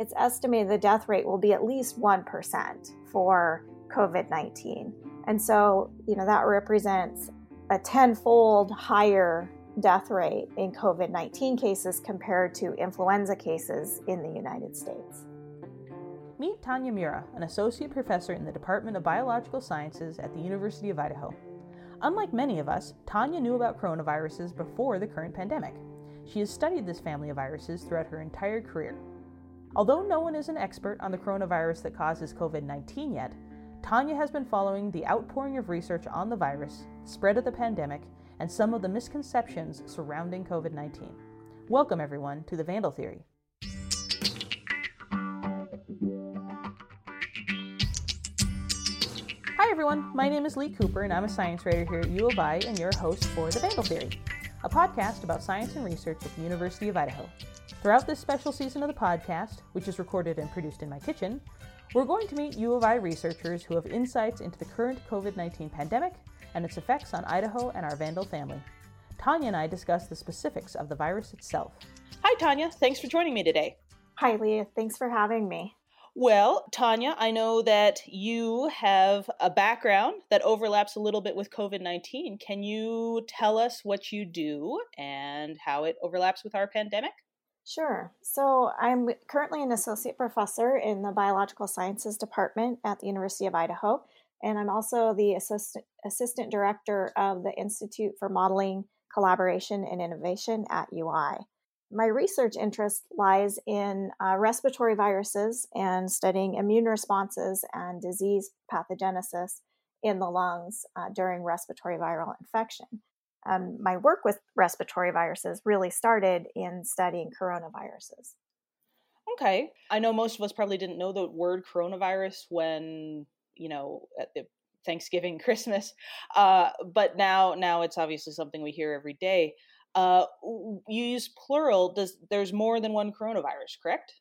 it's estimated the death rate will be at least 1% for COVID 19. And so, you know, that represents a tenfold higher death rate in COVID 19 cases compared to influenza cases in the United States. Meet Tanya Miura, an associate professor in the Department of Biological Sciences at the University of Idaho. Unlike many of us, Tanya knew about coronaviruses before the current pandemic. She has studied this family of viruses throughout her entire career. Although no one is an expert on the coronavirus that causes COVID 19 yet, Tanya has been following the outpouring of research on the virus, spread of the pandemic, and some of the misconceptions surrounding COVID 19. Welcome, everyone, to the Vandal Theory. Hi, everyone. My name is Lee Cooper, and I'm a science writer here at U of I and your host for The Vandal Theory, a podcast about science and research at the University of Idaho. Throughout this special season of the podcast, which is recorded and produced in my kitchen, we're going to meet U of I researchers who have insights into the current COVID 19 pandemic and its effects on Idaho and our Vandal family. Tanya and I discuss the specifics of the virus itself. Hi, Tanya. Thanks for joining me today. Hi, Leah. Thanks for having me. Well, Tanya, I know that you have a background that overlaps a little bit with COVID 19. Can you tell us what you do and how it overlaps with our pandemic? Sure. So I'm currently an associate professor in the biological sciences department at the University of Idaho, and I'm also the assistant, assistant director of the Institute for Modeling, Collaboration, and Innovation at UI. My research interest lies in uh, respiratory viruses and studying immune responses and disease pathogenesis in the lungs uh, during respiratory viral infection um, my work with respiratory viruses really started in studying coronaviruses. Okay. I know most of us probably didn't know the word coronavirus when, you know, at the Thanksgiving, Christmas. Uh, but now now it's obviously something we hear every day. Uh, you use plural. Does there's more than one coronavirus, correct?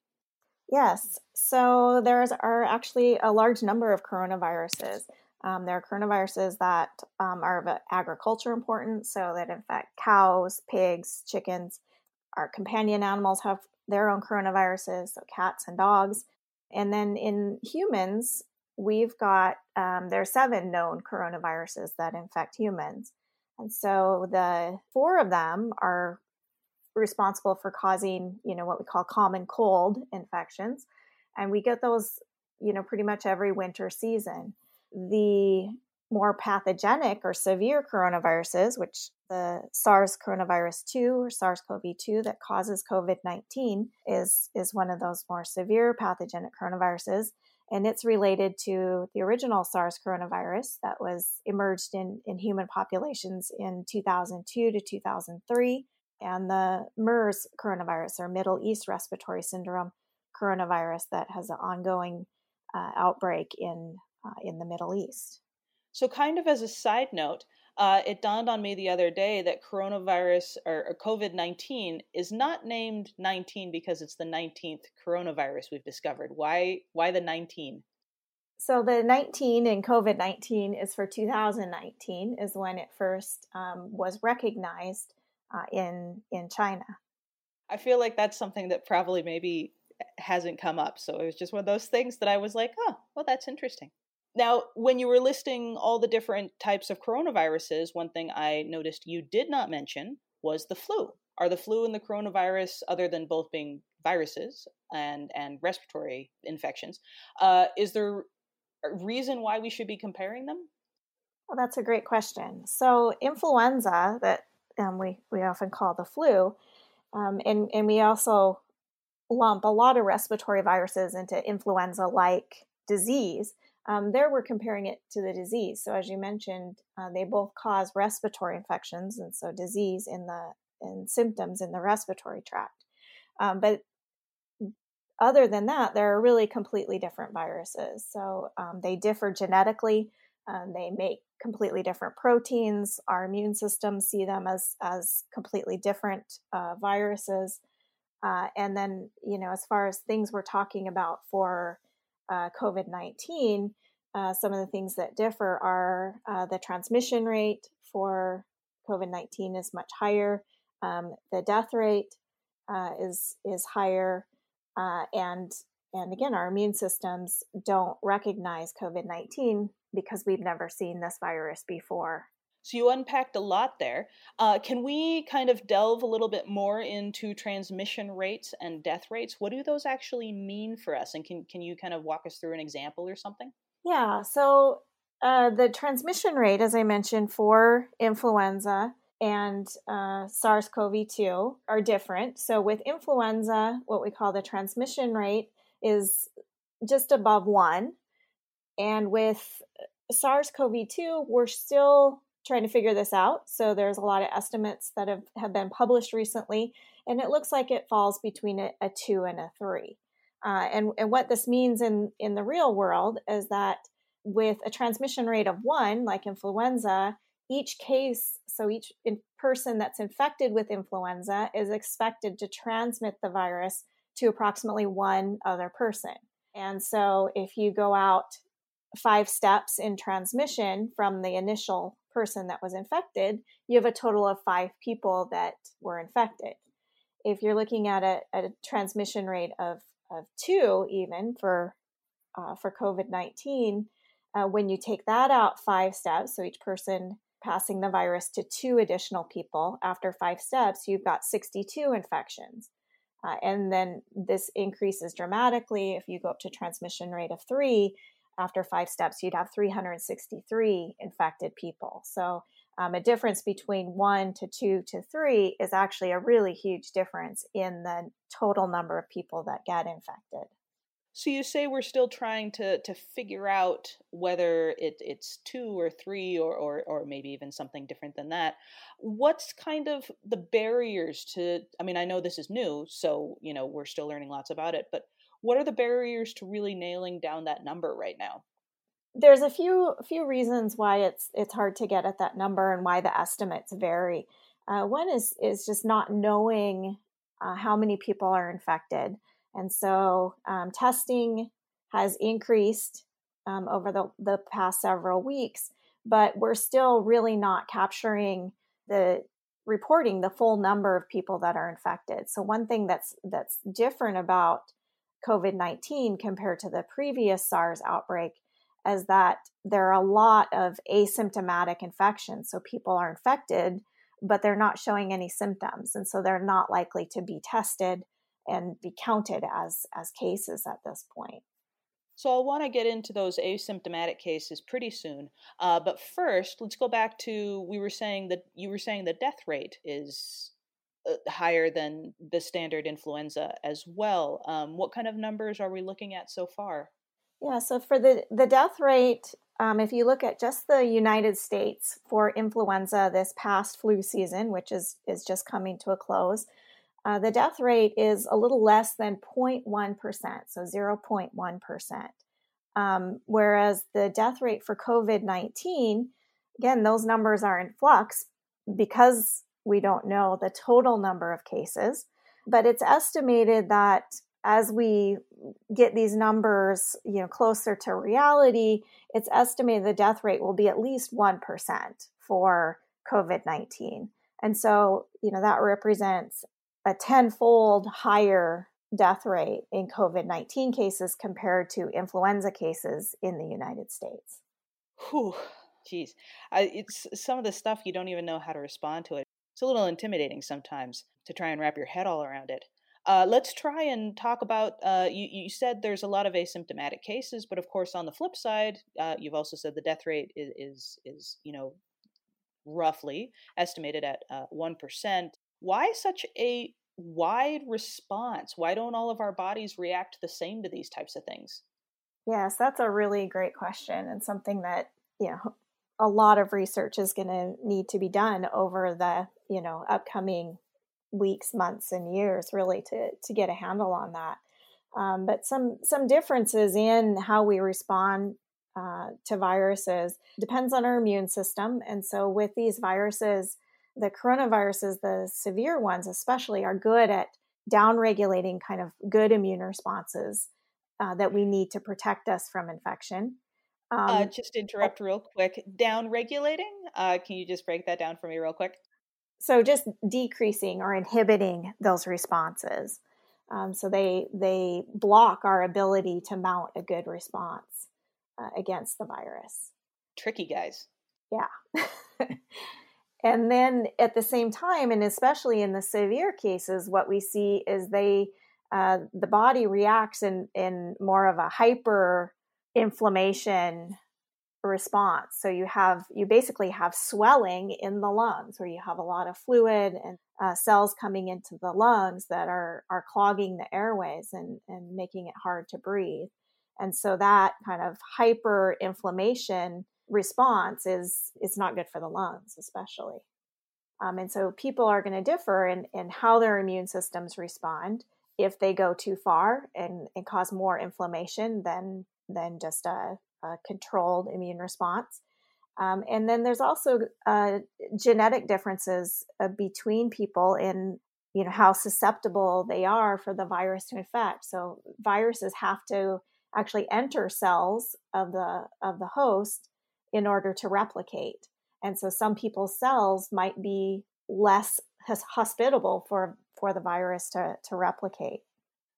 Yes. So there's are actually a large number of coronaviruses. Um, there are coronaviruses that um, are of agriculture importance, so that infect cows, pigs, chickens. Our companion animals have their own coronaviruses, so cats and dogs. And then in humans, we've got um, there are seven known coronaviruses that infect humans, and so the four of them are responsible for causing, you know, what we call common cold infections, and we get those, you know, pretty much every winter season the more pathogenic or severe coronaviruses, which the SARS coronavirus 2 or SARS CoV 2 that causes COVID 19 is, is one of those more severe pathogenic coronaviruses. And it's related to the original SARS coronavirus that was emerged in, in human populations in 2002 to 2003, and the MERS coronavirus or Middle East Respiratory Syndrome coronavirus that has an ongoing uh, outbreak in uh, in the Middle East. So, kind of as a side note, uh, it dawned on me the other day that coronavirus or, or COVID 19 is not named 19 because it's the 19th coronavirus we've discovered. Why, why the 19? So, the 19 in COVID 19 is for 2019, is when it first um, was recognized uh, in, in China. I feel like that's something that probably maybe hasn't come up. So, it was just one of those things that I was like, oh, well, that's interesting. Now, when you were listing all the different types of coronaviruses, one thing I noticed you did not mention was the flu. Are the flu and the coronavirus, other than both being viruses and, and respiratory infections, uh, is there a reason why we should be comparing them? Well, that's a great question. So, influenza, that um, we, we often call the flu, um, and, and we also lump a lot of respiratory viruses into influenza like disease. Um, there we're comparing it to the disease. So as you mentioned, uh, they both cause respiratory infections, and so disease in the and symptoms in the respiratory tract. Um, but other than that, they're really completely different viruses. So um, they differ genetically. Um, they make completely different proteins. Our immune systems see them as as completely different uh, viruses. Uh, and then, you know, as far as things we're talking about for uh, COVID 19, uh, some of the things that differ are uh, the transmission rate for COVID 19 is much higher, um, the death rate uh, is, is higher, uh, and and again, our immune systems don't recognize COVID nineteen because we've never seen this virus before. So you unpacked a lot there. Uh, can we kind of delve a little bit more into transmission rates and death rates? What do those actually mean for us? And can can you kind of walk us through an example or something? Yeah. So uh, the transmission rate, as I mentioned, for influenza and uh, SARS CoV 2 are different. So, with influenza, what we call the transmission rate is just above one. And with SARS CoV 2, we're still trying to figure this out. So, there's a lot of estimates that have, have been published recently, and it looks like it falls between a, a two and a three. Uh, and, and what this means in, in the real world is that with a transmission rate of one, like influenza, each case, so each person that's infected with influenza is expected to transmit the virus to approximately one other person. And so if you go out five steps in transmission from the initial person that was infected, you have a total of five people that were infected. If you're looking at a, a transmission rate of, of two, even for uh, for COVID 19, uh, when you take that out five steps, so each person passing the virus to two additional people after five steps, you've got 62 infections. Uh, and then this increases dramatically. If you go up to transmission rate of three, after five steps, you'd have 363 infected people. So um, a difference between one to two to three is actually a really huge difference in the total number of people that get infected. So you say we're still trying to to figure out whether it, it's two or three or, or or maybe even something different than that. What's kind of the barriers to? I mean, I know this is new, so you know we're still learning lots about it. But what are the barriers to really nailing down that number right now? There's a few few reasons why it's it's hard to get at that number and why the estimates vary. Uh, one is is just not knowing uh, how many people are infected. And so um, testing has increased um, over the, the past several weeks, but we're still really not capturing the reporting the full number of people that are infected. So one thing that's that's different about COVID-19 compared to the previous SARS outbreak is that there are a lot of asymptomatic infections. So people are infected, but they're not showing any symptoms. And so they're not likely to be tested and be counted as as cases at this point. So I'll want to get into those asymptomatic cases pretty soon. Uh, but first, let's go back to we were saying that you were saying the death rate is higher than the standard influenza as well. Um, what kind of numbers are we looking at so far? Yeah, so for the the death rate, um, if you look at just the United States for influenza this past flu season, which is is just coming to a close, uh, the death rate is a little less than 0.1%, so 0.1%. Um, whereas the death rate for COVID 19, again, those numbers are in flux because we don't know the total number of cases. But it's estimated that as we get these numbers you know closer to reality it's estimated the death rate will be at least 1% for covid-19 and so you know that represents a tenfold higher death rate in COVID 19 cases compared to influenza cases in the United States. Whew, geez. I, it's some of the stuff you don't even know how to respond to it. It's a little intimidating sometimes to try and wrap your head all around it. Uh, let's try and talk about. Uh, you, you, said there's a lot of asymptomatic cases, but of course, on the flip side, uh, you've also said the death rate is is, is you know roughly estimated at uh, one why such a wide response? Why don't all of our bodies react the same to these types of things? Yes, that's a really great question and something that, you know, a lot of research is going to need to be done over the, you know, upcoming weeks, months and years really to to get a handle on that. Um, but some some differences in how we respond uh, to viruses depends on our immune system. And so with these viruses, the coronaviruses, the severe ones especially, are good at downregulating kind of good immune responses uh, that we need to protect us from infection. Uh, um, uh, just interrupt real quick. Down regulating? Uh, can you just break that down for me real quick? So, just decreasing or inhibiting those responses. Um, so they they block our ability to mount a good response uh, against the virus. Tricky guys. Yeah. and then at the same time, and especially in the severe cases, what we see is they uh, the body reacts in in more of a hyper inflammation response. So you have you basically have swelling in the lungs, where you have a lot of fluid and uh, cells coming into the lungs that are are clogging the airways and and making it hard to breathe. And so that kind of hyper inflammation response is it's not good for the lungs, especially. Um, and so people are going to differ in, in how their immune systems respond. If they go too far and, and cause more inflammation than than just a uh, controlled immune response. Um, and then there's also uh, genetic differences uh, between people in you know how susceptible they are for the virus to infect. So viruses have to actually enter cells of the of the host in order to replicate. And so some people's cells might be less hospitable for for the virus to to replicate.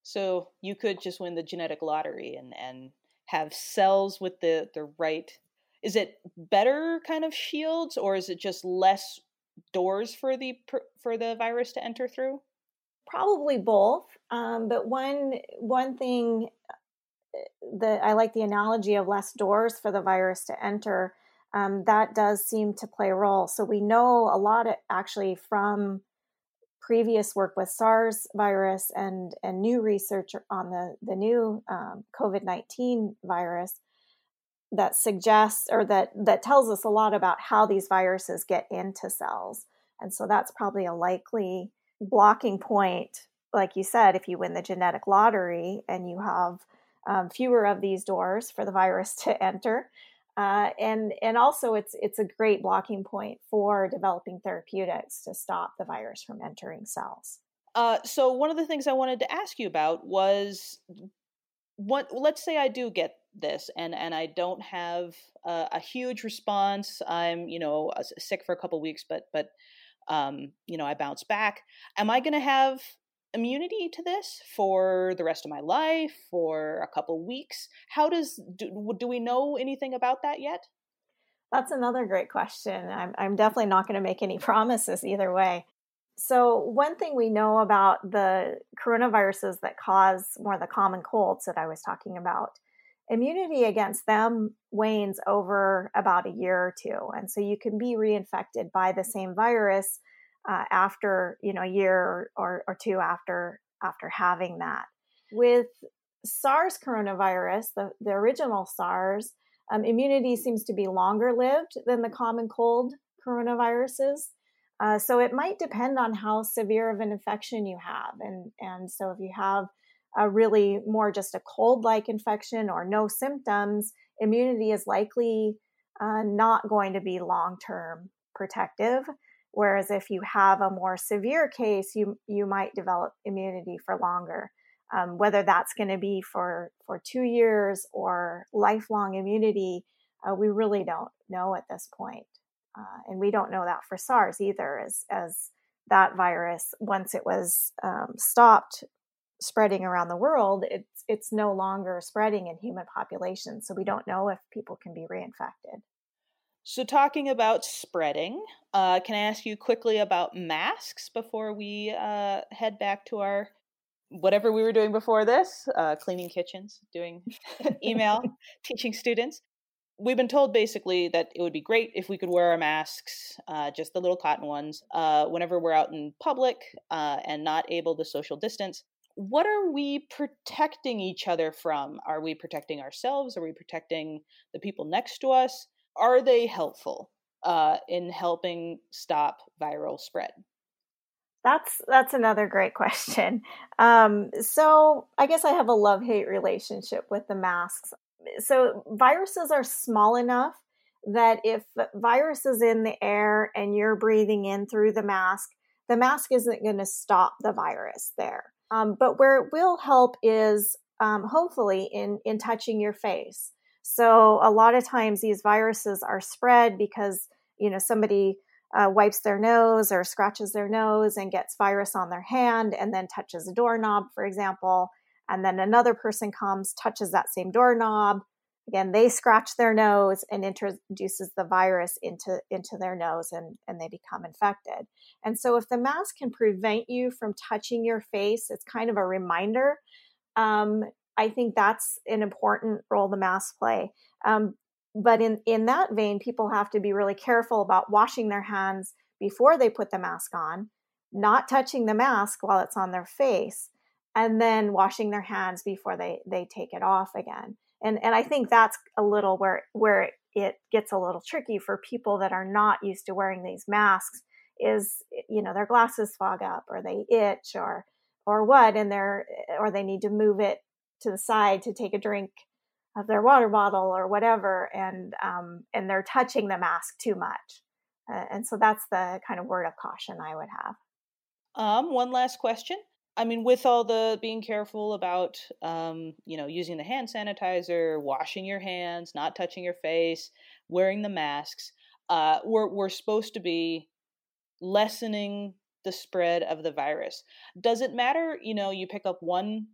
So you could just win the genetic lottery and and have cells with the the right is it better kind of shields or is it just less doors for the for the virus to enter through? Probably both um, but one one thing uh, that i like the analogy of less doors for the virus to enter um, that does seem to play a role. So we know a lot of, actually from previous work with SARS virus and, and new research on the, the new um, COVID 19 virus that suggests or that, that tells us a lot about how these viruses get into cells. And so that's probably a likely blocking point, like you said, if you win the genetic lottery and you have um, fewer of these doors for the virus to enter, uh, and and also it's it's a great blocking point for developing therapeutics to stop the virus from entering cells. Uh, so one of the things I wanted to ask you about was what let's say I do get this and and I don't have a, a huge response. I'm you know sick for a couple weeks, but but um, you know I bounce back. Am I going to have immunity to this for the rest of my life for a couple weeks? How does do, do we know anything about that yet? That's another great question i'm, I'm definitely not going to make any promises either way. So one thing we know about the coronaviruses that cause more of the common colds that i was talking about immunity against them wanes over about a year or two and so you can be reinfected by the same virus uh, after you know a year or, or two after after having that. With SARS coronavirus, the, the original SARS, um, immunity seems to be longer lived than the common cold coronaviruses. Uh, so it might depend on how severe of an infection you have. And, and so if you have a really more just a cold like infection or no symptoms, immunity is likely uh, not going to be long term protective. Whereas if you have a more severe case, you you might develop immunity for longer. Um, whether that's going to be for for two years or lifelong immunity, uh, we really don't know at this point. Uh, and we don't know that for SARS either, as as that virus once it was um, stopped spreading around the world, it's it's no longer spreading in human populations. So we don't know if people can be reinfected. So, talking about spreading, uh, can I ask you quickly about masks before we uh, head back to our whatever we were doing before this uh, cleaning kitchens, doing email, teaching students? We've been told basically that it would be great if we could wear our masks, uh, just the little cotton ones, uh, whenever we're out in public uh, and not able to social distance. What are we protecting each other from? Are we protecting ourselves? Are we protecting the people next to us? Are they helpful uh, in helping stop viral spread? That's that's another great question. Um, so I guess I have a love hate relationship with the masks. So viruses are small enough that if virus is in the air and you're breathing in through the mask, the mask isn't going to stop the virus there. Um, but where it will help is um, hopefully in in touching your face. So a lot of times these viruses are spread because you know somebody uh, wipes their nose or scratches their nose and gets virus on their hand and then touches a doorknob, for example, and then another person comes, touches that same doorknob, again they scratch their nose and introduces the virus into into their nose and and they become infected. And so if the mask can prevent you from touching your face it's kind of a reminder um, i think that's an important role the masks play. Um, but in in that vein people have to be really careful about washing their hands before they put the mask on not touching the mask while it's on their face and then washing their hands before they they take it off again. And and I think that's a little where where it gets a little tricky for people that are not used to wearing these masks is you know their glasses fog up or they itch or or what and they're or they need to move it to the side to take a drink of their water bottle or whatever and um, and they're touching the mask too much. Uh, and so that's the kind of word of caution i would have. Um one last question. I mean, with all the being careful about, um, you know, using the hand sanitizer, washing your hands, not touching your face, wearing the masks, uh, we're we're supposed to be lessening the spread of the virus. Does it matter, you know, you pick up one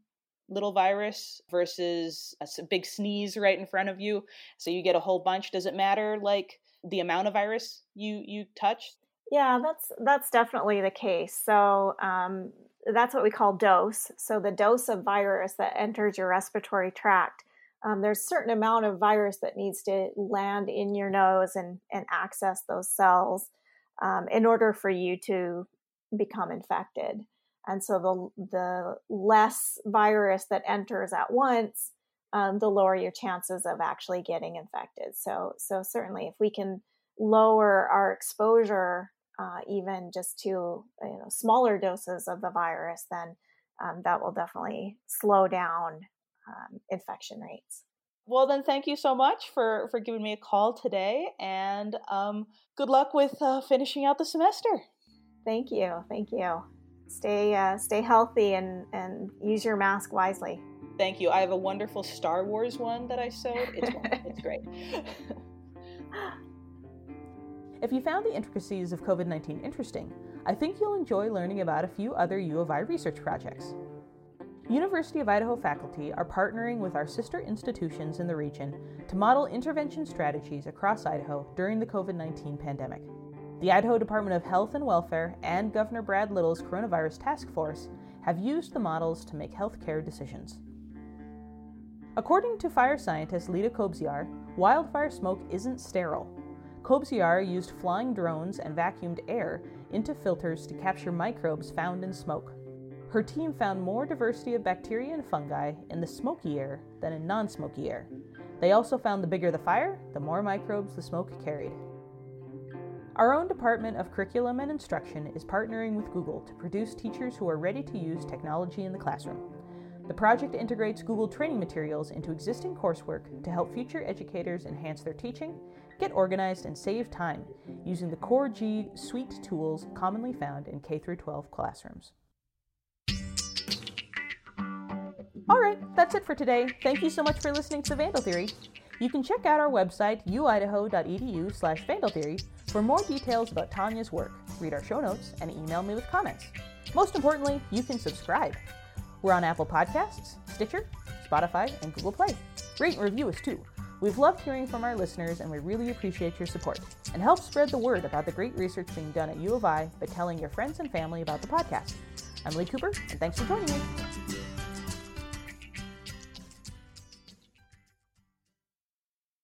little virus versus a big sneeze right in front of you, so you get a whole bunch? Does it matter, like the amount of virus you you touch? Yeah, that's that's definitely the case. So um, that's what we call dose. So the dose of virus that enters your respiratory tract. Um, there's a certain amount of virus that needs to land in your nose and, and access those cells um, in order for you to become infected. And so the the less virus that enters at once, um, the lower your chances of actually getting infected. So so certainly if we can lower our exposure uh, even just to you know smaller doses of the virus, then um, that will definitely slow down um, infection rates. Well, then, thank you so much for for giving me a call today, and um, good luck with uh, finishing out the semester. Thank you, thank you. Stay uh, stay healthy and and use your mask wisely. Thank you. I have a wonderful Star Wars one that I sewed. It's it's great. If you found the intricacies of COVID 19 interesting, I think you'll enjoy learning about a few other U of I research projects. University of Idaho faculty are partnering with our sister institutions in the region to model intervention strategies across Idaho during the COVID 19 pandemic. The Idaho Department of Health and Welfare and Governor Brad Little's Coronavirus Task Force have used the models to make healthcare decisions. According to fire scientist Leda Kobziar, wildfire smoke isn't sterile, Kobziar used flying drones and vacuumed air into filters to capture microbes found in smoke. Her team found more diversity of bacteria and fungi in the smoky air than in non smoky air. They also found the bigger the fire, the more microbes the smoke carried. Our own Department of Curriculum and Instruction is partnering with Google to produce teachers who are ready to use technology in the classroom. The project integrates Google training materials into existing coursework to help future educators enhance their teaching Get organized and save time using the Core G suite tools commonly found in K 12 classrooms. All right, that's it for today. Thank you so much for listening to Vandal Theory. You can check out our website, uidaho.edu slash vandaltheory, for more details about Tanya's work, read our show notes, and email me with comments. Most importantly, you can subscribe. We're on Apple Podcasts, Stitcher, Spotify, and Google Play. Rate and review us too. We've loved hearing from our listeners and we really appreciate your support. And help spread the word about the great research being done at U of I by telling your friends and family about the podcast. I'm Lee Cooper, and thanks for joining me.